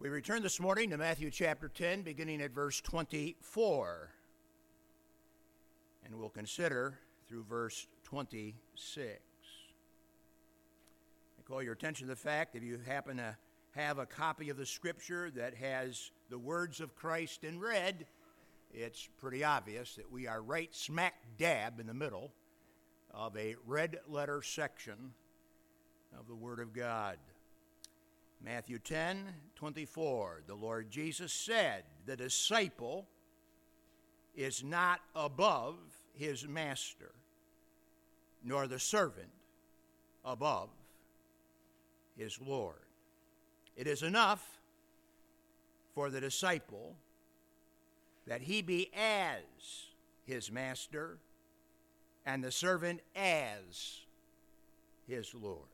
We return this morning to Matthew chapter 10, beginning at verse 24. And we'll consider through verse 26. I call your attention to the fact if you happen to have a copy of the scripture that has the words of Christ in red, it's pretty obvious that we are right smack dab in the middle of a red letter section of the Word of God. Matthew 10 24, the Lord Jesus said, The disciple is not above his master, nor the servant above his Lord. It is enough for the disciple that he be as his master and the servant as his Lord.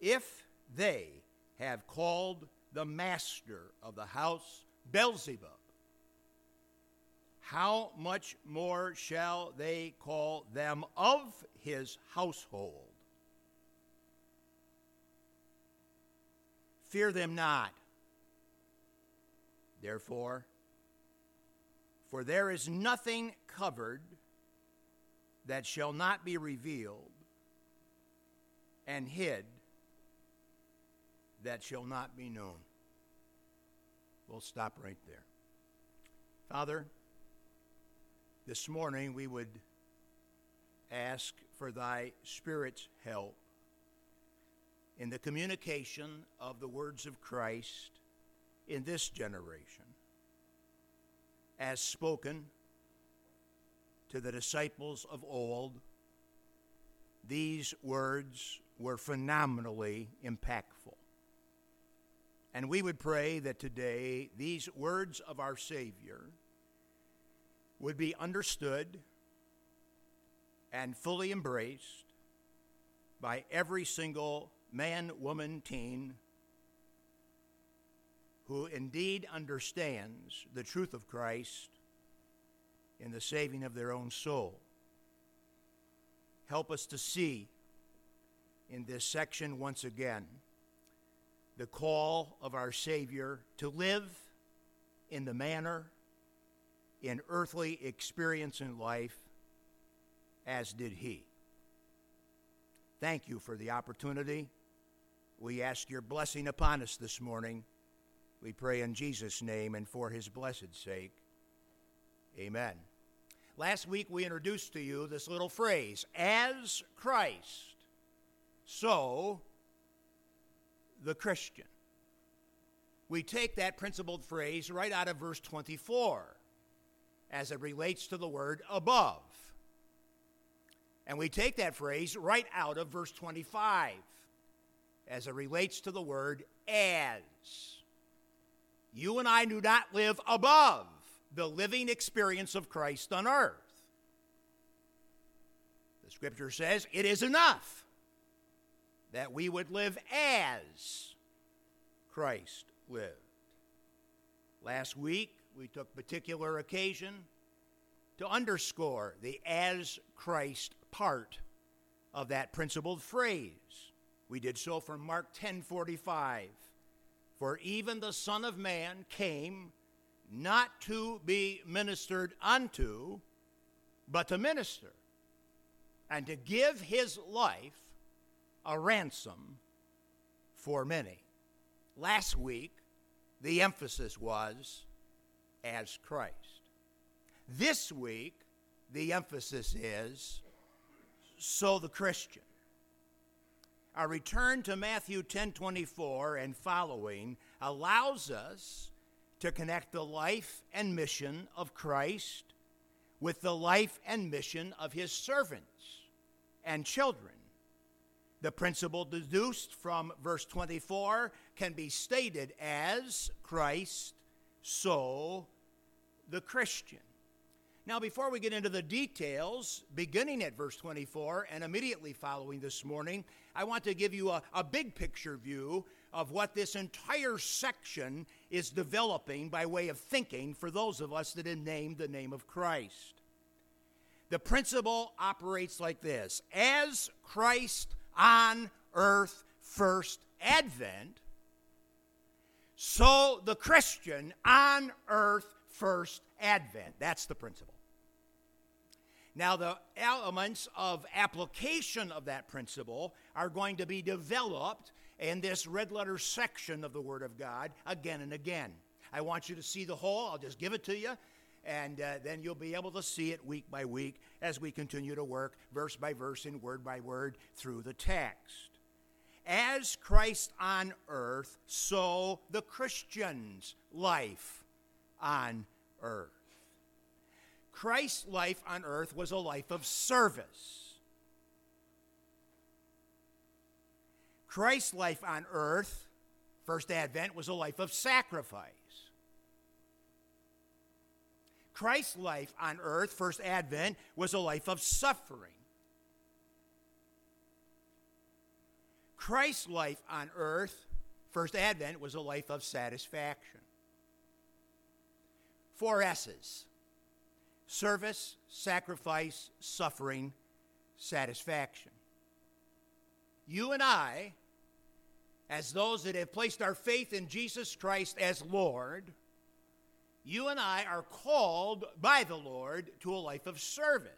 If they have called the master of the house Beelzebub, how much more shall they call them of his household? Fear them not. Therefore, for there is nothing covered that shall not be revealed, and hid that shall not be known. We'll stop right there. Father, this morning we would ask for thy Spirit's help in the communication of the words of Christ in this generation, as spoken to the disciples of old. These words were phenomenally impactful. And we would pray that today these words of our Savior would be understood and fully embraced by every single man, woman, teen who indeed understands the truth of Christ in the saving of their own soul. Help us to see in this section once again the call of our Savior to live in the manner, in earthly experience in life, as did He. Thank you for the opportunity. We ask your blessing upon us this morning. We pray in Jesus' name and for His blessed sake. Amen. Last week we introduced to you this little phrase, as Christ, so the Christian. We take that principled phrase right out of verse 24 as it relates to the word above. And we take that phrase right out of verse 25 as it relates to the word as. You and I do not live above the living experience of Christ on earth. The scripture says it is enough that we would live as Christ lived. Last week, we took particular occasion to underscore the as Christ part of that principled phrase. We did so from Mark 10:45. For even the Son of Man came not to be ministered unto, but to minister, and to give his life a ransom for many. Last week, the emphasis was as Christ. This week, the emphasis is so the Christian. Our return to Matthew 10:24 and following allows us to connect the life and mission of Christ with the life and mission of his servants and children the principle deduced from verse 24 can be stated as Christ, so the Christian. Now, before we get into the details, beginning at verse 24 and immediately following this morning, I want to give you a, a, big picture view of what this entire section is developing by way of thinking for those of us that have named the name of Christ. The principle operates like this As Christ on earth first advent, so the Christian on earth first advent. That's the principle. Now, the elements of application of that principle are going to be developed in this red letter section of the Word of God again and again. I want you to see the whole, I'll just give it to you, and uh, then you'll be able to see it week by week as we continue to work verse by verse and word by word through the text. As Christ on earth, so the Christian's life on earth. Christ's life on earth was a life of service. Christ's life on earth, first advent, was a life of sacrifice. Christ's life on earth, first advent, was a life of suffering. Christ's life on earth, first advent, was a life of satisfaction. Four S's service, sacrifice, suffering, satisfaction. You and I, as those that have placed our faith in Jesus Christ as Lord, you and I are called by the Lord to a life of service.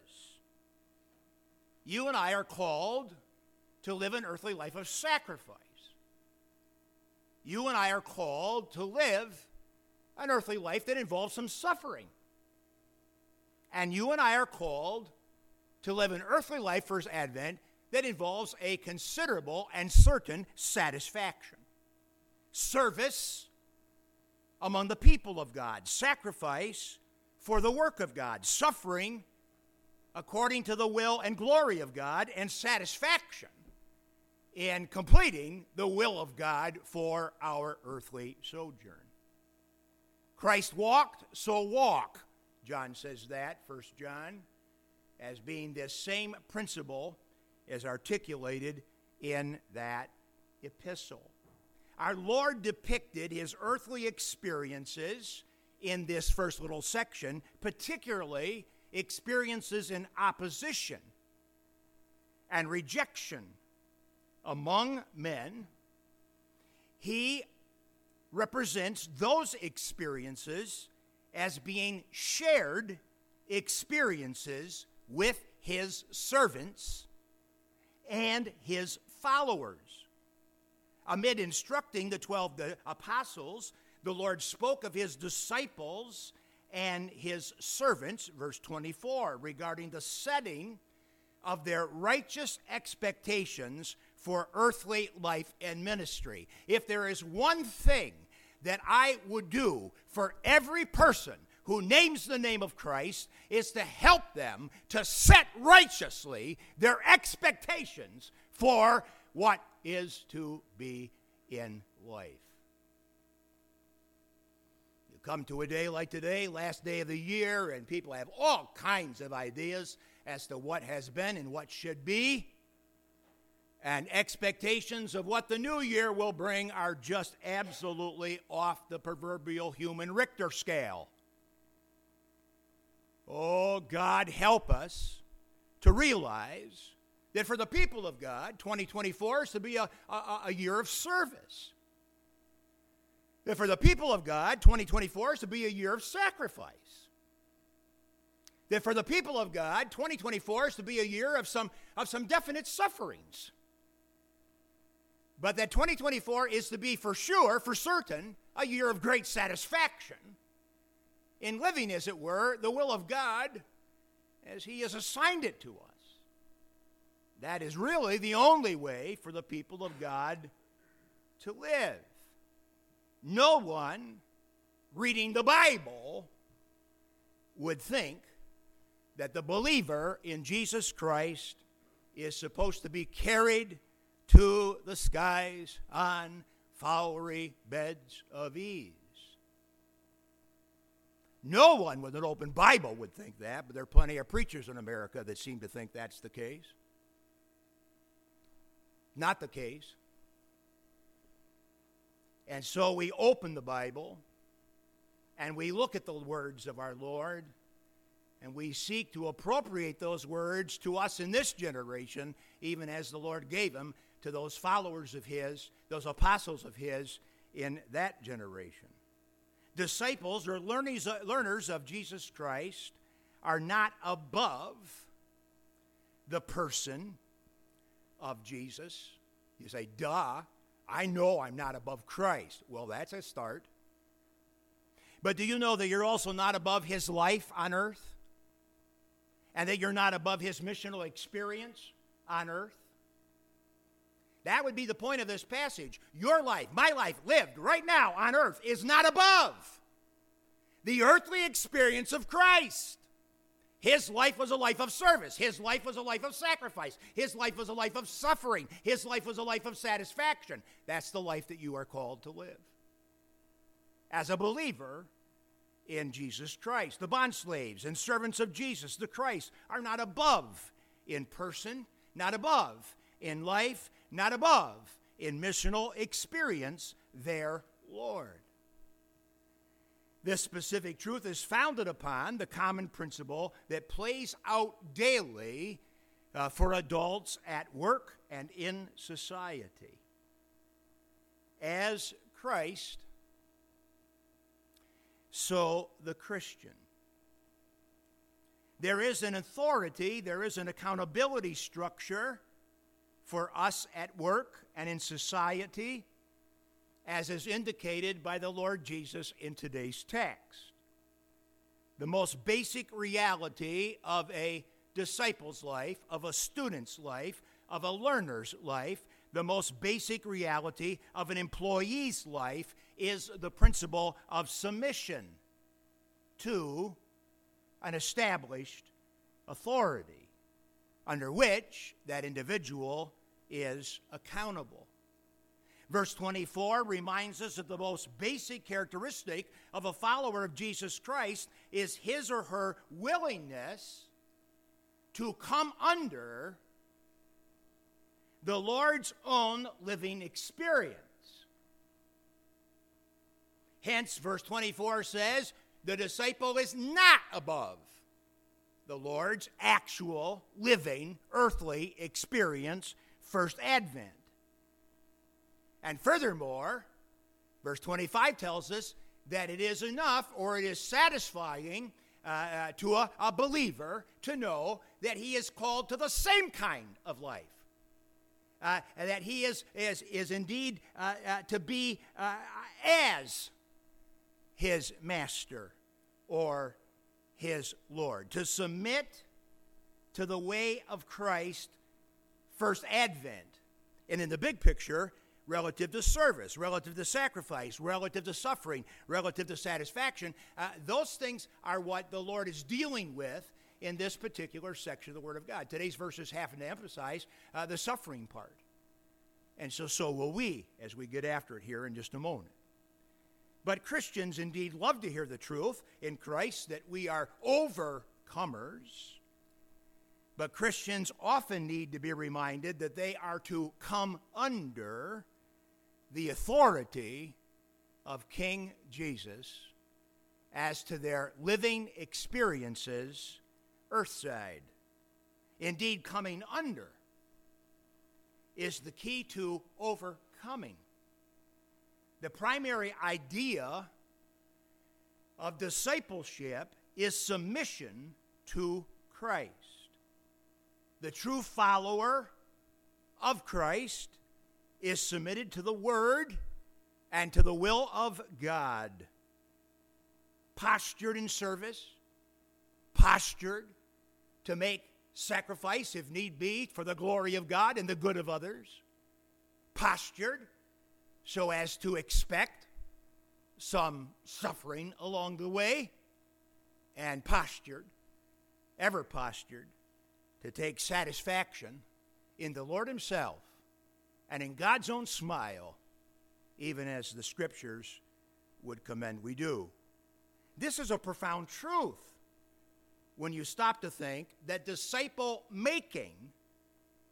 You and I are called to live an earthly life of sacrifice. You and I are called to live an earthly life that involves some suffering. And you and I are called to live an earthly life first advent that involves a considerable and certain satisfaction. Service among the people of God, sacrifice for the work of God, suffering according to the will and glory of God, and satisfaction in completing the will of God for our earthly sojourn. Christ walked, so walk. John says that, First John, as being this same principle as articulated in that epistle. Our Lord depicted his earthly experiences in this first little section, particularly experiences in opposition and rejection among men. He represents those experiences as being shared experiences with his servants and his followers. Amid instructing the 12 apostles, the Lord spoke of his disciples and his servants, verse 24, regarding the setting of their righteous expectations for earthly life and ministry. If there is one thing that I would do for every person who names the name of Christ is to help them to set righteously their expectations for what is to be in life. You come to a day like today, last day of the year, and people have all kinds of ideas as to what has been and what should be and expectations of what the new year will bring are just absolutely off the proverbial human Richter scale. Oh, God, help us to realize that for the people of God, 2024 is to be a, a, a year of service. That for the people of God, 2024 is to be a year of sacrifice. That for the people of God, 2024 is to be a year of some, of some definite sufferings but that 2024 is to be for sure, for certain, a year of great satisfaction in living, as it were, the will of God as He has assigned it to us. That is really the only way for the people of God to live. No one reading the Bible would think that the believer in Jesus Christ is supposed to be carried to the skies on flowery beds of ease. No one with an open Bible would think that, but there are plenty of preachers in America that seem to think that's the case. Not the case. And so we open the Bible and we look at the words of our Lord and we seek to appropriate those words to us in this generation, even as the Lord gave them to those followers of His, those apostles of His in that generation. Disciples or learners, of Jesus Christ are not above the person of Jesus. You say, duh, I know I'm not above Christ. Well, that's a start. But do you know that you're also not above his life on earth? And that you're not above his missional experience on earth? That would be the point of this passage. Your life, my life, lived right now on earth, is not above the earthly experience of Christ. His life was a life of service. His life was a life of sacrifice. His life was a life of suffering. His life was a life of satisfaction. That's the life that you are called to live. As a believer in Jesus Christ, the bondslaves and servants of Jesus, the Christ, are not above in person, not above in life, not above in missional experience their Lord. This specific truth is founded upon the common principle that plays out daily uh, for adults at work and in society. As Christ, so the Christian. There is an authority, there is an accountability structure for us at work and in society as is indicated by the Lord Jesus in today's text. The most basic reality of a disciple's life, of a student's life, of a learner's life, the most basic reality of an employee's life is the principle of submission to an established authority under which that individual is accountable. Verse 24 reminds us that the most basic characteristic of a follower of Jesus Christ is his or her willingness to come under the Lord's own living experience. Hence, verse 24 says, the disciple is not above the Lord's actual living earthly experience, first advent. And furthermore, verse 25 tells us that it is enough or it is satisfying uh, uh, to a, a, believer to know that he is called to the same kind of life. Uh, that he is, is, is indeed uh, uh, to be uh, as his master or his Lord, to submit to the way of Christ first advent. And in the big picture, relative to service, relative to sacrifice, relative to suffering, relative to satisfaction. Uh, those things are what the Lord is dealing with in this particular section of the Word of God. Today's verses happen to emphasize uh, the suffering part. And so, so will we as we get after it here in just a moment. But Christians indeed love to hear the truth in Christ that we are overcomers. But Christians often need to be reminded that they are to come under the authority of King Jesus as to their living experiences earthside. Indeed, coming under is the key to overcoming. The primary idea of discipleship is submission to Christ. The true follower of Christ is submitted to the Word and to the will of God. Postured in service, postured to make sacrifice, if need be, for the glory of God and the good of others. Postured so as to expect some suffering along the way, and postured, ever postured, to take satisfaction in the Lord Himself and in God's own smile, even as the scriptures would commend we do. This is a profound truth when you stop to think that disciple making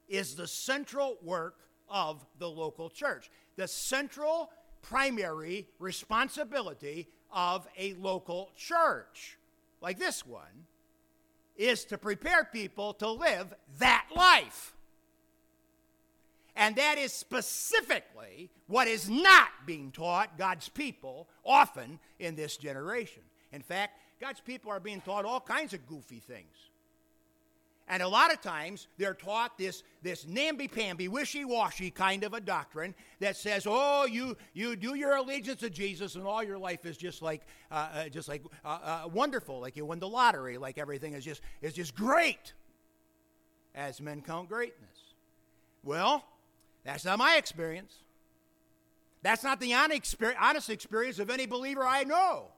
is the central work of the local church, the central primary responsibility of a local church, like this one, is to prepare people to live that life. And that is specifically what is not being taught God's people often in this generation. In fact, God's people are being taught all kinds of goofy things. And a lot of times they're taught this, this namby-pamby, wishy-washy kind of a doctrine that says, "Oh, you you do your allegiance to Jesus, and all your life is just like uh, uh, just like uh, uh wonderful, like you win the lottery, like everything is just is just great." As men count greatness. Well, that's not my experience. That's not the honest experience of any believer I know.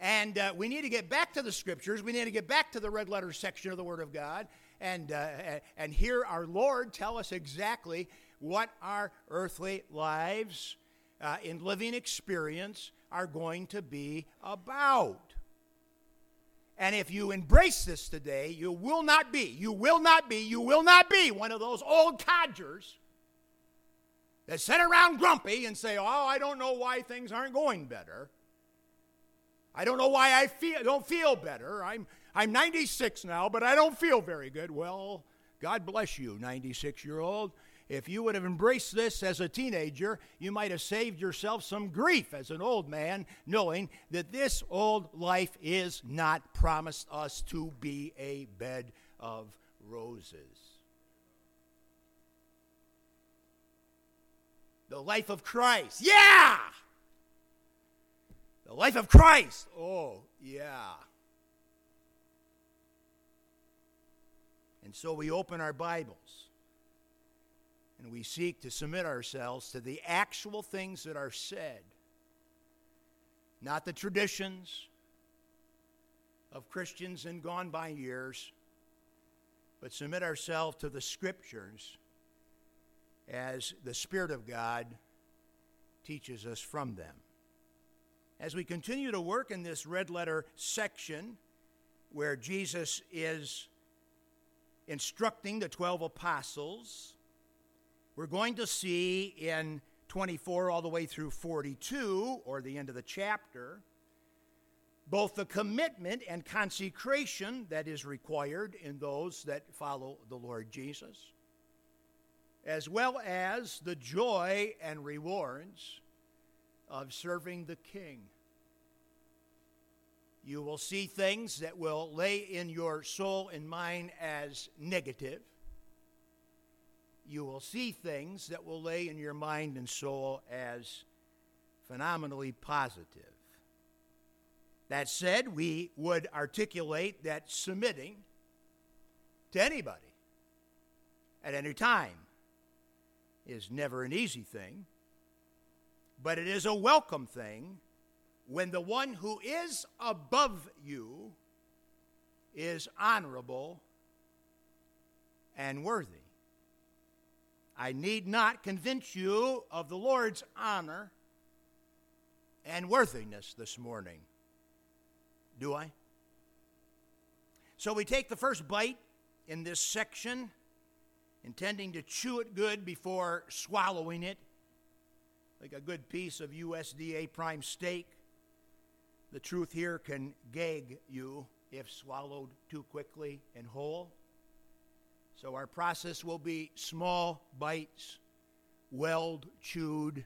And uh, we need to get back to the scriptures. We need to get back to the red letter section of the Word of God and, uh, and hear our Lord tell us exactly what our earthly lives uh, in living experience are going to be about. And if you embrace this today, you will not be, you will not be, you will not be one of those old codgers that sit around grumpy and say, Oh, I don't know why things aren't going better. I don't know why I feel, don't feel better. I'm, I'm 96 now, but I don't feel very good. Well, God bless you, 96 year old. If you would have embraced this as a teenager, you might have saved yourself some grief as an old man, knowing that this old life is not promised us to be a bed of roses. The life of Christ. Yeah! The life of Christ. Oh, yeah. And so we open our Bibles and we seek to submit ourselves to the actual things that are said, not the traditions of Christians in gone by years, but submit ourselves to the Scriptures as the Spirit of God teaches us from them. As we continue to work in this red letter section where Jesus is instructing the 12 apostles, we're going to see in 24 all the way through 42, or the end of the chapter, both the commitment and consecration that is required in those that follow the Lord Jesus, as well as the joy and rewards of serving the King. You will see things that will lay in your soul and mind as negative. You will see things that will lay in your mind and soul as phenomenally positive. That said, we would articulate that submitting to anybody at any time is never an easy thing. But it is a welcome thing when the one who is above you is honorable and worthy. I need not convince you of the Lord's honor and worthiness this morning. Do I? So we take the first bite in this section, intending to chew it good before swallowing it like a good piece of USDA prime steak. The truth here can gag you if swallowed too quickly and whole. So our process will be small bites, weld chewed,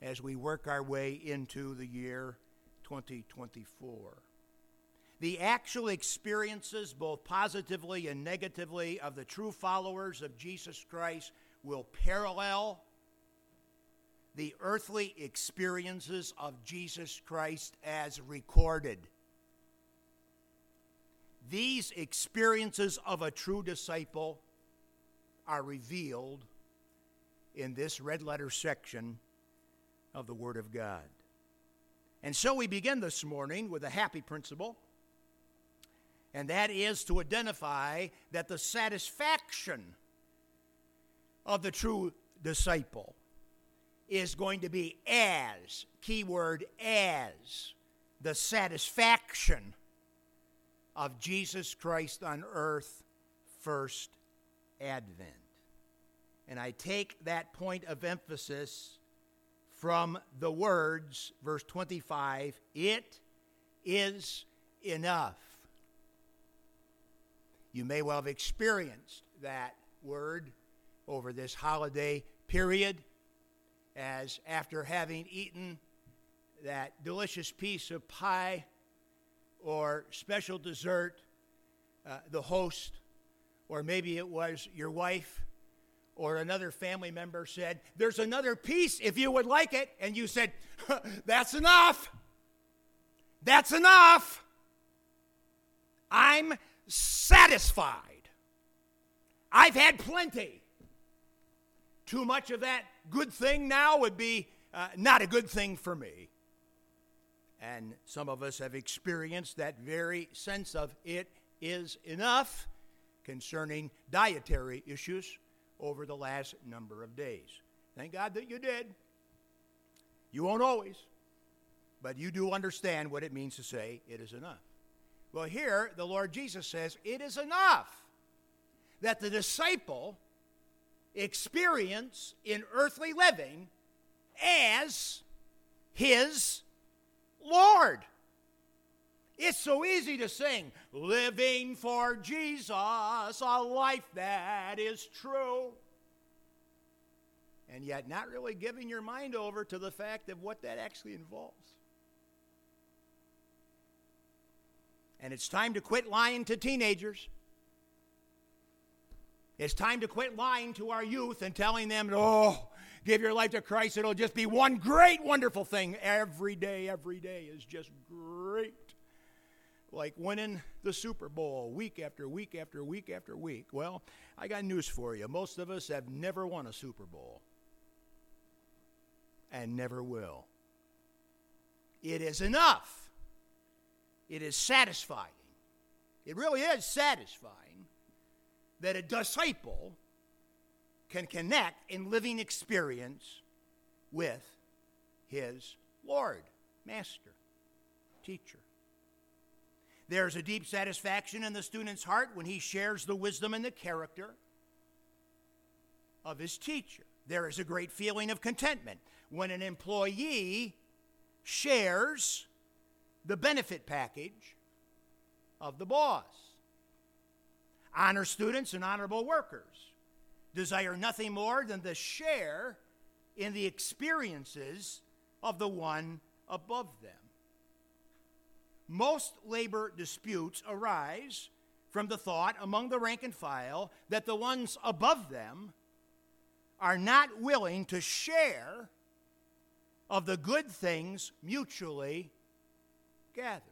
as we work our way into the year 2024. The actual experiences, both positively and negatively, of the true followers of Jesus Christ will parallel the earthly experiences of Jesus Christ as recorded. These experiences of a true disciple are revealed in this red letter section of the Word of God. And so we begin this morning with a happy principle, and that is to identify that the satisfaction of the true disciple is going to be as, keyword as, the satisfaction of Jesus Christ on earth, first advent. And I take that point of emphasis from the words, verse 25, it is enough. You may well have experienced that word over this holiday period as after having eaten that delicious piece of pie or special dessert, uh, the host, or maybe it was your wife or another family member said, There's another piece if you would like it. And you said, That's enough. That's enough. I'm satisfied. I've had plenty. Too much of that good thing now would be uh, not a good thing for me. And some of us have experienced that very sense of it is enough concerning dietary issues over the last number of days. Thank God that you did. You won't always, but you do understand what it means to say it is enough. Well, here the Lord Jesus says it is enough that the disciple experience in earthly living as his Lord. It's so easy to sing, living for Jesus, a life that is true. And yet, not really giving your mind over to the fact of what that actually involves. And it's time to quit lying to teenagers. It's time to quit lying to our youth and telling them, oh, give your life to Christ. It'll just be one great, wonderful thing. Every day, every day is just great. Like winning the Super Bowl week after week after week after week. Well, I got news for you. Most of us have never won a Super Bowl and never will. It is enough. It is satisfying. It really is satisfying that a disciple can connect in living experience with his Lord, Master, Teacher. There's a deep satisfaction in the student's heart when he shares the wisdom and the character of his teacher. There is a great feeling of contentment when an employee shares the benefit package of the boss. Honor students and honorable workers desire nothing more than to share in the experiences of the one above them. Most labor disputes arise from the thought among the rank and file that the ones above them are not willing to share of the good things mutually gathered.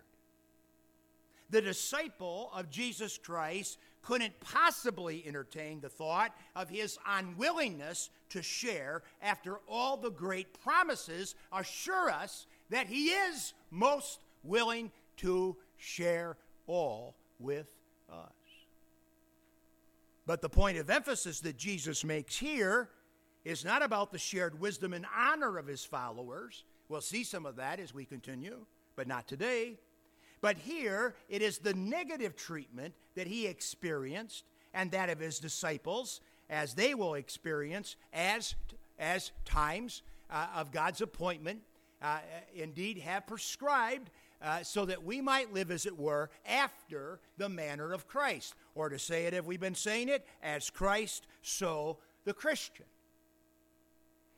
The disciple of Jesus Christ couldn't possibly entertain the thought of his unwillingness to share after all the great promises assure us that he is most willing to share all with us. But the point of emphasis that Jesus makes here is not about the shared wisdom and honor of his followers. We'll see some of that as we continue, but not today. But here, it is the negative treatment that he experienced and that of his disciples, as they will experience as, as times uh, of God's appointment, uh, indeed have prescribed, uh, so that we might live, as it were, after the manner of Christ. Or to say it, if we've been saying it, as Christ, so the Christian.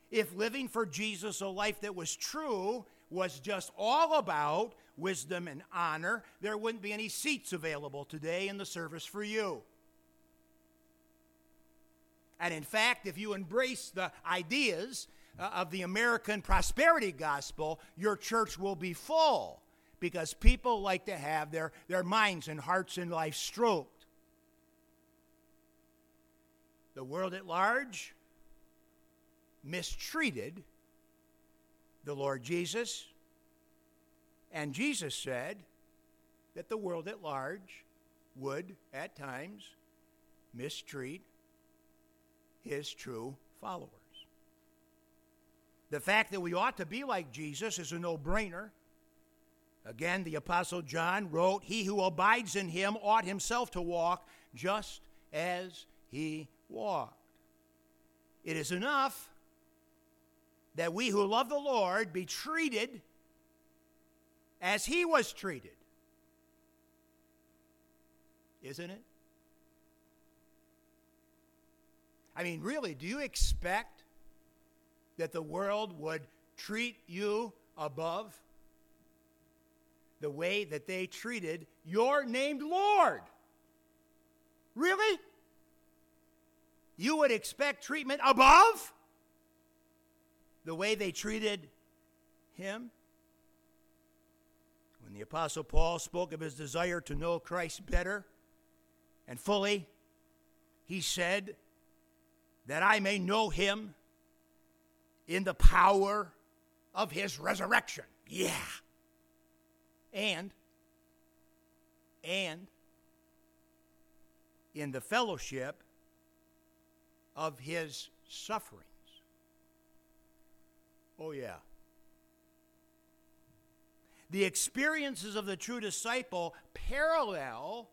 If living for Jesus a life that was true was just all about wisdom, and honor, there wouldn't be any seats available today in the service for you. And in fact, if you embrace the ideas uh, of the American prosperity gospel, your church will be full because people like to have their, their minds and hearts and life stroked. The world at large mistreated the Lord Jesus and Jesus said that the world at large would, at times, mistreat his true followers. The fact that we ought to be like Jesus is a no brainer. Again, the Apostle John wrote, He who abides in him ought himself to walk just as he walked. It is enough that we who love the Lord be treated as he was treated. Isn't it? I mean, really, do you expect that the world would treat you above the way that they treated your named Lord? Really? You would expect treatment above the way they treated him? The Apostle Paul spoke of his desire to know Christ better and fully, he said, That I may know him in the power of his resurrection. Yeah. And, and, in the fellowship of his sufferings. Oh, yeah. The experiences of the true disciple parallel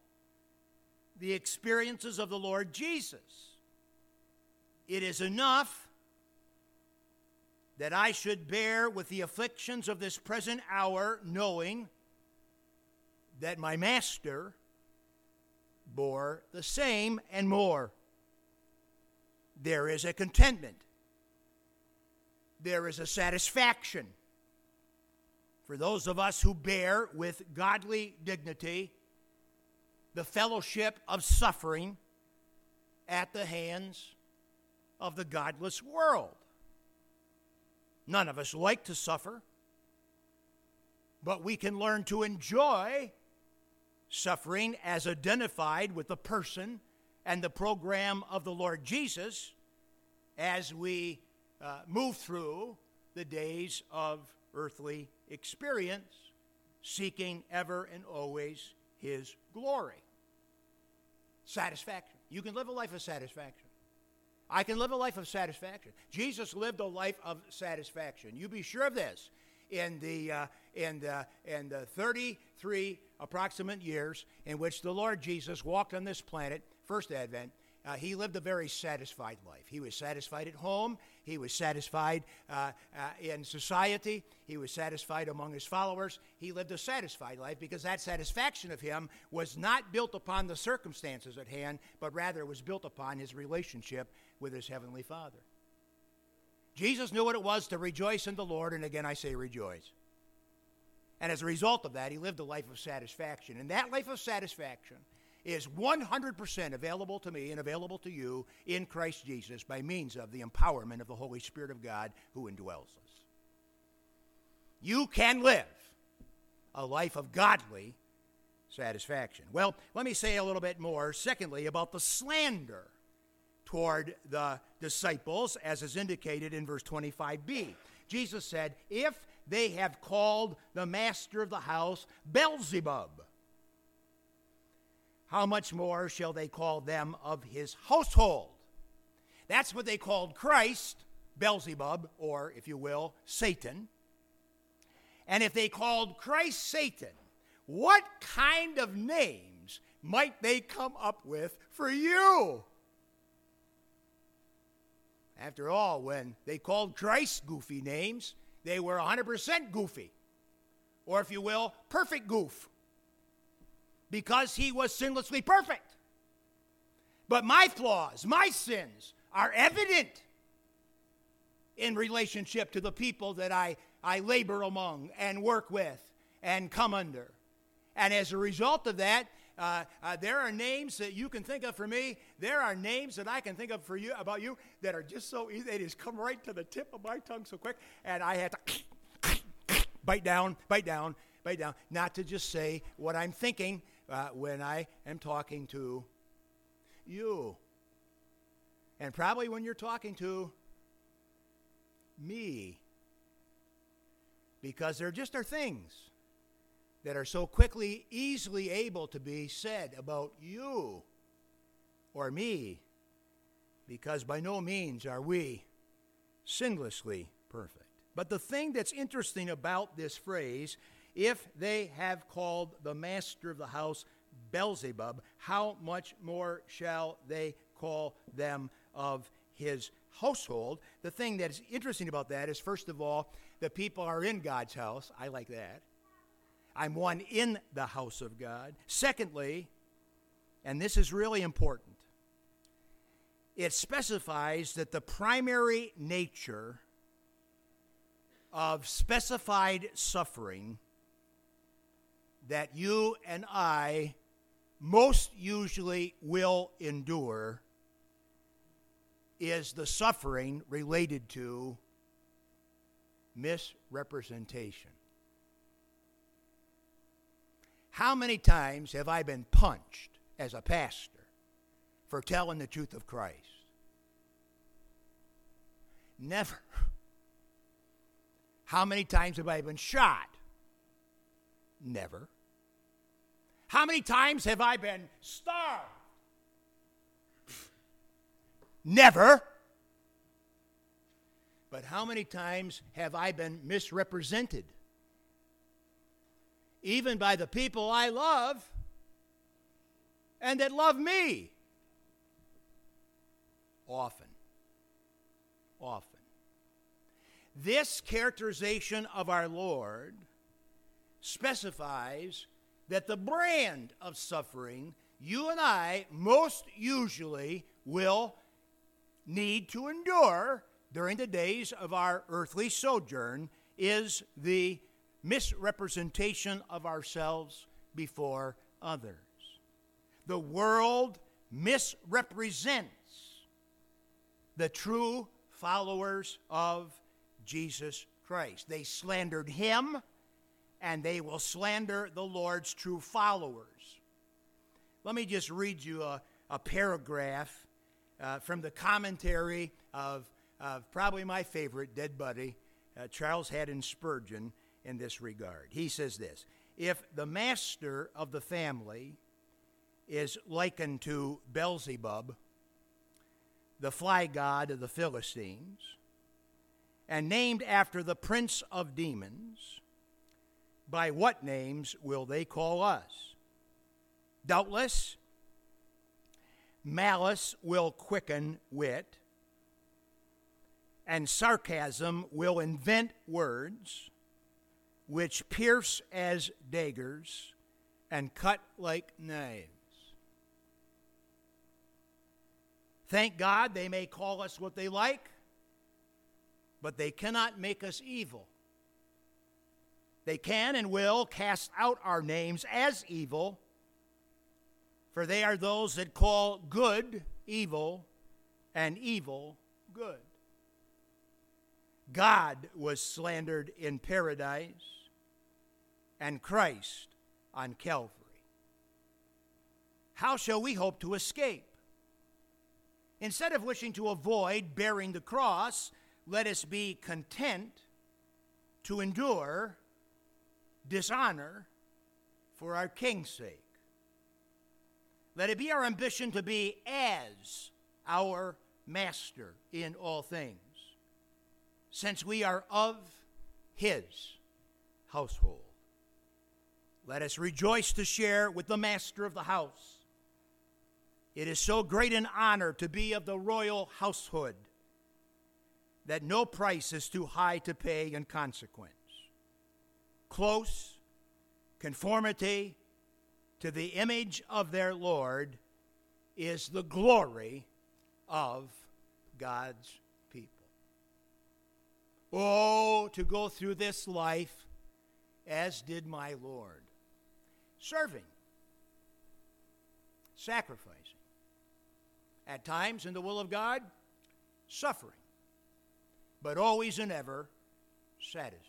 the experiences of the Lord Jesus. It is enough that I should bear with the afflictions of this present hour, knowing that my Master bore the same and more. There is a contentment, there is a satisfaction for those of us who bear with godly dignity the fellowship of suffering at the hands of the godless world. None of us like to suffer, but we can learn to enjoy suffering as identified with the person and the program of the Lord Jesus as we uh, move through the days of earthly experience, seeking ever and always His glory. Satisfaction. You can live a life of satisfaction. I can live a life of satisfaction. Jesus lived a life of satisfaction. You be sure of this. In the, uh, in, the, in the 33 approximate years in which the Lord Jesus walked on this planet, first advent, uh, he lived a very satisfied life. He was satisfied at home. He was satisfied uh, uh, in society. He was satisfied among his followers. He lived a satisfied life because that satisfaction of him was not built upon the circumstances at hand, but rather was built upon his relationship with his heavenly Father. Jesus knew what it was to rejoice in the Lord, and again I say rejoice. And as a result of that, he lived a life of satisfaction. And that life of satisfaction is 100% available to me and available to you in Christ Jesus by means of the empowerment of the Holy Spirit of God who indwells us. You can live a life of godly satisfaction. Well, let me say a little bit more, secondly, about the slander toward the disciples, as is indicated in verse 25b. Jesus said, If they have called the master of the house Beelzebub, how much more shall they call them of his household? That's what they called Christ, Beelzebub, or if you will, Satan. And if they called Christ Satan, what kind of names might they come up with for you? After all, when they called Christ goofy names, they were 100% goofy. Or, if you will, perfect goof because he was sinlessly perfect. But my flaws, my sins are evident in relationship to the people that I, I labor among and work with and come under. And as a result of that, uh, uh, there are names that you can think of for me. There are names that I can think of for you about you that are just so easy. They just come right to the tip of my tongue so quick, and I have to bite down, bite down, bite down, not to just say what I'm thinking, uh, when I am talking to you. And probably when you're talking to me. Because there just are things that are so quickly, easily able to be said about you or me. Because by no means are we sinlessly perfect. But the thing that's interesting about this phrase if they have called the master of the house Beelzebub, how much more shall they call them of his household? The thing that is interesting about that is, first of all, the people are in God's house. I like that. I'm one in the house of God. Secondly, and this is really important, it specifies that the primary nature of specified suffering that you and I most usually will endure is the suffering related to misrepresentation. How many times have I been punched as a pastor for telling the truth of Christ? Never. How many times have I been shot? Never. How many times have I been starved? Never. But how many times have I been misrepresented? Even by the people I love and that love me. Often. Often. This characterization of our Lord specifies that the brand of suffering you and I most usually will need to endure during the days of our earthly sojourn is the misrepresentation of ourselves before others. The world misrepresents the true followers of Jesus Christ. They slandered him and they will slander the Lord's true followers. Let me just read you a, a paragraph uh, from the commentary of, of, probably my favorite dead buddy, uh, Charles Haddon Spurgeon, in this regard. He says this If the master of the family is likened to Beelzebub, the fly god of the Philistines, and named after the prince of demons, by what names will they call us? Doubtless, malice will quicken wit, and sarcasm will invent words which pierce as daggers and cut like knives. Thank God they may call us what they like, but they cannot make us evil. They can and will cast out our names as evil, for they are those that call good evil and evil good. God was slandered in paradise and Christ on Calvary. How shall we hope to escape? Instead of wishing to avoid bearing the cross, let us be content to endure dishonor for our King's sake. Let it be our ambition to be as our Master in all things, since we are of His household. Let us rejoice to share with the Master of the house. It is so great an honor to be of the royal household that no price is too high to pay in consequence close conformity to the image of their Lord is the glory of God's people. Oh, to go through this life as did my Lord, serving, sacrificing, at times in the will of God, suffering, but always and ever satisfied.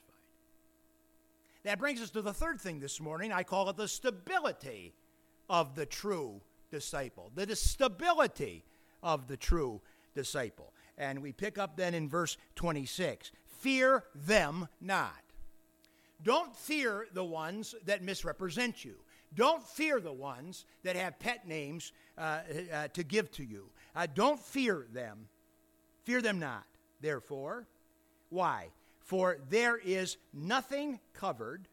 That brings us to the third thing this morning. I call it the stability of the true disciple. The stability of the true disciple. And we pick up then in verse 26 Fear them not. Don't fear the ones that misrepresent you. Don't fear the ones that have pet names uh, uh, to give to you. Uh, don't fear them. Fear them not, therefore. Why? For there is nothing covered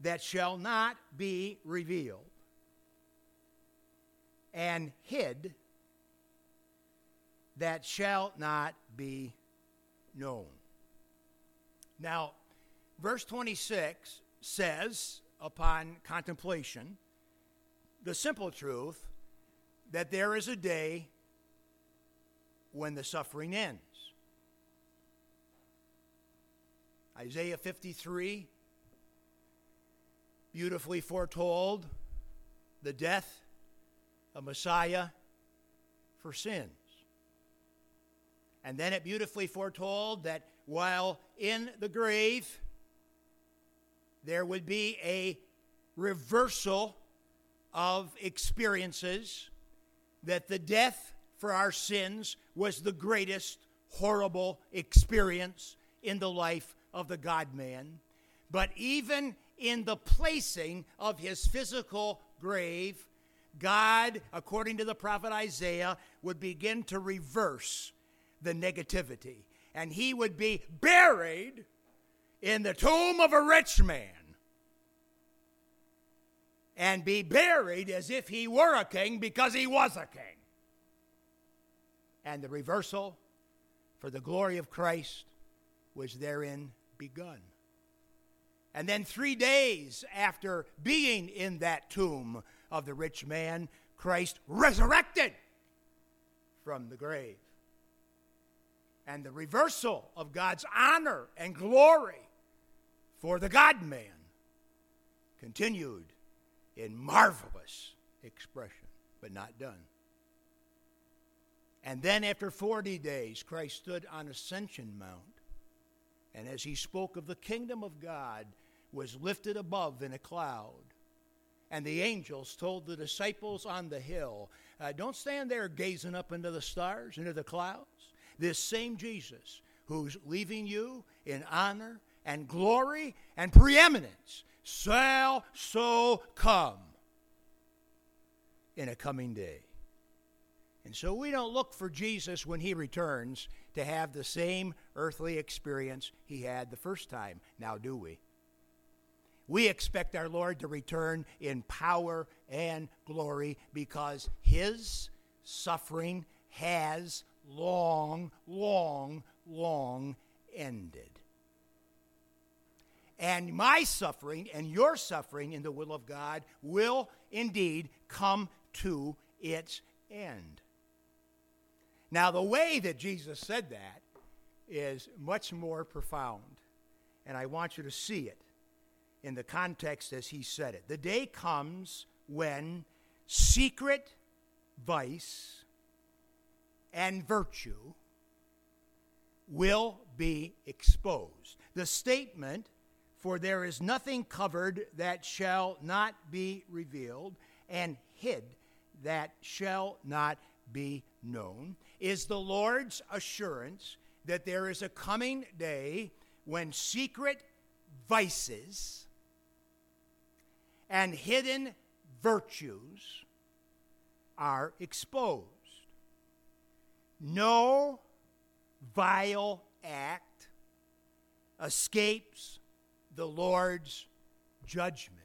that shall not be revealed, and hid that shall not be known. Now, verse 26 says, upon contemplation, the simple truth that there is a day when the suffering ends. Isaiah 53 beautifully foretold the death of Messiah for sins. And then it beautifully foretold that while in the grave, there would be a reversal of experiences, that the death for our sins was the greatest horrible experience in the life of the God man. But even in the placing of his physical grave, God, according to the prophet Isaiah, would begin to reverse the negativity. And he would be buried in the tomb of a rich man and be buried as if he were a king because he was a king. And the reversal for the glory of Christ was therein begun. And then, three days after being in that tomb of the rich man, Christ resurrected from the grave. And the reversal of God's honor and glory for the God man continued in marvelous expression, but not done. And then, after 40 days, Christ stood on Ascension Mount and as he spoke of the kingdom of God, was lifted above in a cloud. And the angels told the disciples on the hill, uh, Don't stand there gazing up into the stars, into the clouds. This same Jesus, who's leaving you in honor and glory and preeminence, shall so come in a coming day. And so we don't look for Jesus when he returns to have the same earthly experience he had the first time. Now, do we? We expect our Lord to return in power and glory because his suffering has long, long, long ended. And my suffering and your suffering in the will of God will indeed come to its end. Now, the way that Jesus said that is much more profound, and I want you to see it in the context as he said it. The day comes when secret vice and virtue will be exposed. The statement, for there is nothing covered that shall not be revealed, and hid that shall not be known, is the Lord's assurance that there is a coming day when secret vices and hidden virtues are exposed. No vile act escapes the Lord's judgment.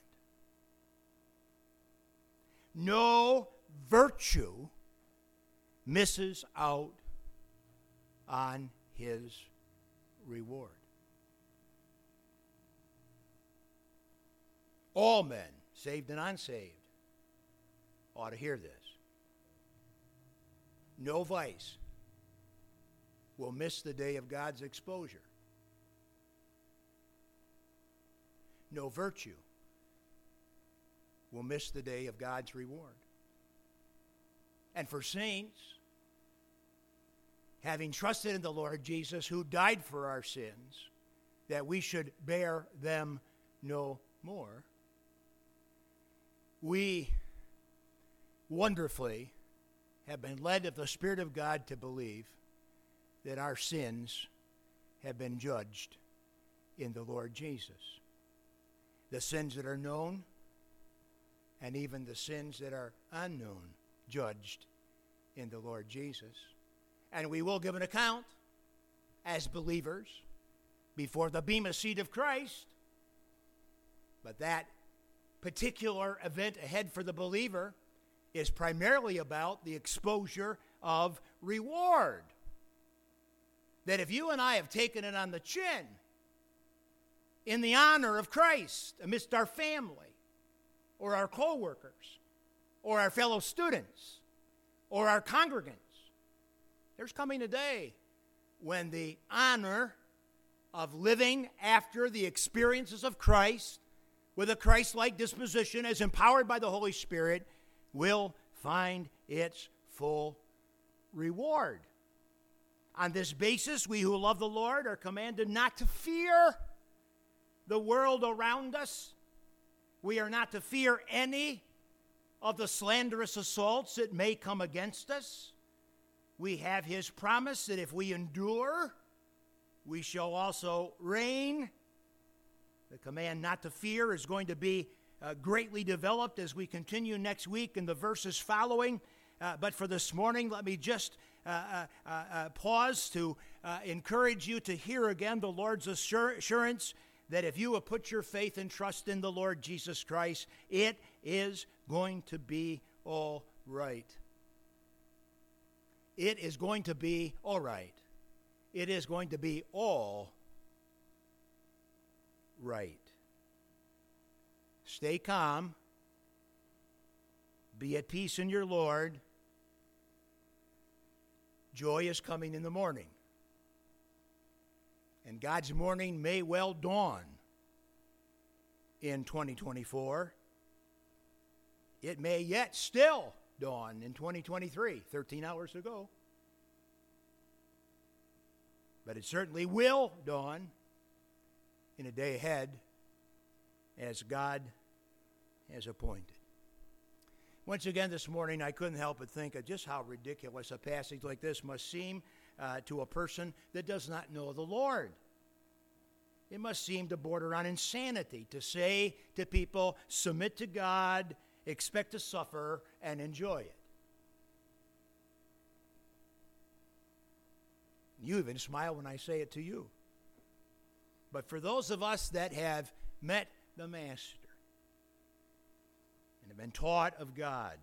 No virtue misses out on his reward. All men, saved and unsaved, ought to hear this. No vice will miss the day of God's exposure. No virtue will miss the day of God's reward. And for saints, having trusted in the Lord Jesus, who died for our sins, that we should bear them no more, we wonderfully have been led of the Spirit of God to believe that our sins have been judged in the Lord Jesus. The sins that are known and even the sins that are unknown judged in the Lord Jesus. And we will give an account as believers before the Bema seat of Christ. But that particular event ahead for the believer is primarily about the exposure of reward. That if you and I have taken it on the chin in the honor of Christ amidst our family or our co workers or our fellow students or our congregants There's coming a day when the honor of living after the experiences of Christ with a Christ like disposition as empowered by the Holy Spirit will find its full reward. On this basis, we who love the Lord are commanded not to fear the world around us. We are not to fear any of the slanderous assaults that may come against us. We have His promise that if we endure, we shall also reign. The command not to fear is going to be uh, greatly developed as we continue next week in the verses following. Uh, but for this morning, let me just uh, uh, uh, uh pause to encourage you to hear again the Lord's assurance that if you have put your faith and trust in the Lord Jesus Christ, it is going to be all right. It is going to be all right. It is going to be all right. Stay calm. Be at peace in your Lord. Joy is coming in the morning. And God's morning may well dawn in 2024. It may yet still dawn in 2023, 13 hours ago. But it certainly will dawn in a day ahead as God has appointed. Once again, this morning, I couldn't help but think of just how ridiculous a passage like this must seem uh, to a person that does not know the Lord. It must seem to border on insanity to say to people, submit to God, expect to suffer, and enjoy it. You even smile when I say it to you. But for those of us that have met the Master and have been taught of God,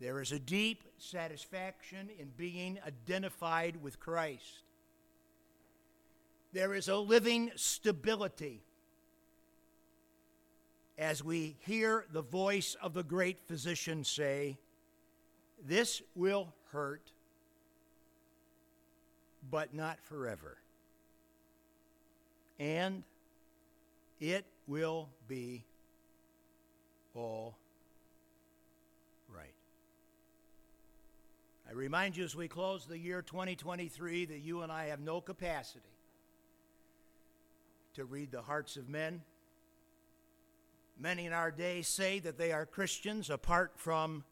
there is a deep satisfaction in being identified with Christ. There is a living stability as we hear the voice of the great physician say, This will hurt, but not forever. And it will be all right. I remind you as we close the year 2023 that you and I have no capacity to read the hearts of men. Many in our day say that they are Christians apart from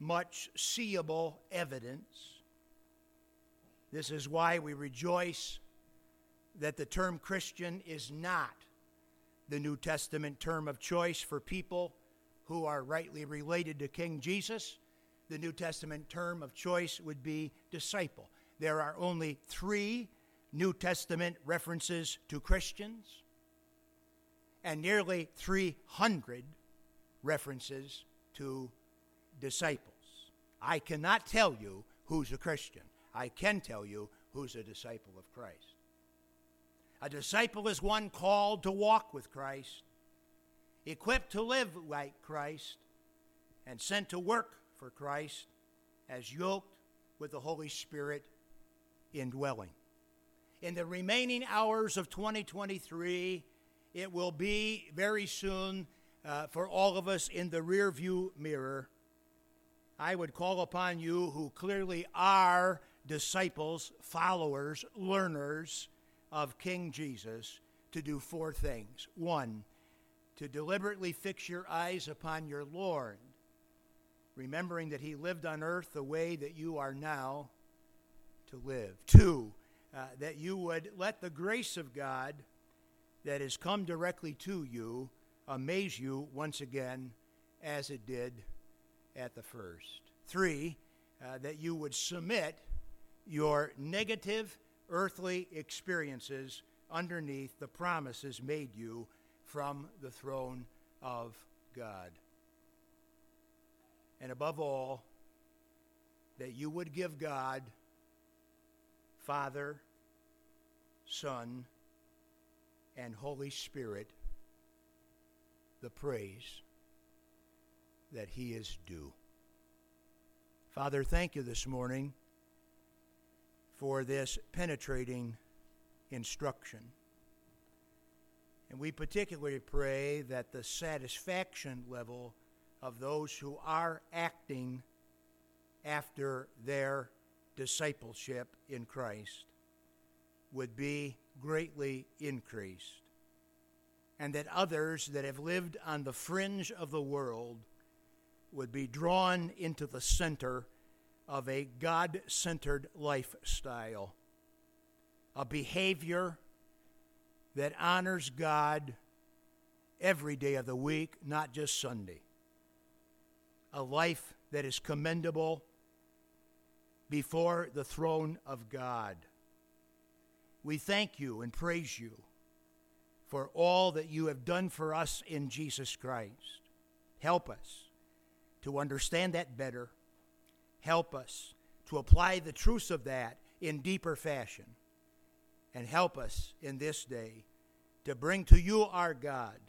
much seeable evidence. This is why we rejoice that the term Christian is not the New Testament term of choice for people who are rightly related to King Jesus the New Testament term of choice would be disciple. There are only three New Testament references to Christians and nearly 300 references to disciples. I cannot tell you who's a Christian. I can tell you who's a disciple of Christ. A disciple is one called to walk with Christ, equipped to live like Christ, and sent to work for Christ as yoked with the Holy Spirit indwelling. In the remaining hours of 2023, it will be very soon uh, for all of us in the rearview mirror. I would call upon you who clearly are disciples, followers, learners of King Jesus to do four things. One, to deliberately fix your eyes upon your Lord remembering that he lived on earth the way that you are now to live. Two, uh, that you would let the grace of God that has come directly to you amaze you once again as it did at the first. Three, uh, that you would submit your negative earthly experiences underneath the promises made you from the throne of God and above all, that you would give God, Father, Son, and Holy Spirit the praise that He is due. Father, thank you this morning for this penetrating instruction. And we particularly pray that the satisfaction level of those who are acting after their discipleship in Christ would be greatly increased, and that others that have lived on the fringe of the world would be drawn into the center of a God centered lifestyle, a behavior that honors God every day of the week, not just Sunday, a life that is commendable before the throne of God. We thank you and praise you for all that you have done for us in Jesus Christ. Help us to understand that better. Help us to apply the truths of that in deeper fashion. And help us in this day to bring to you, our God,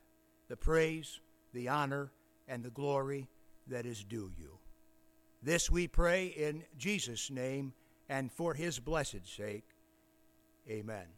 the praise, the honor, and the glory that is due you. This we pray in Jesus' name and for his blessed sake. Amen.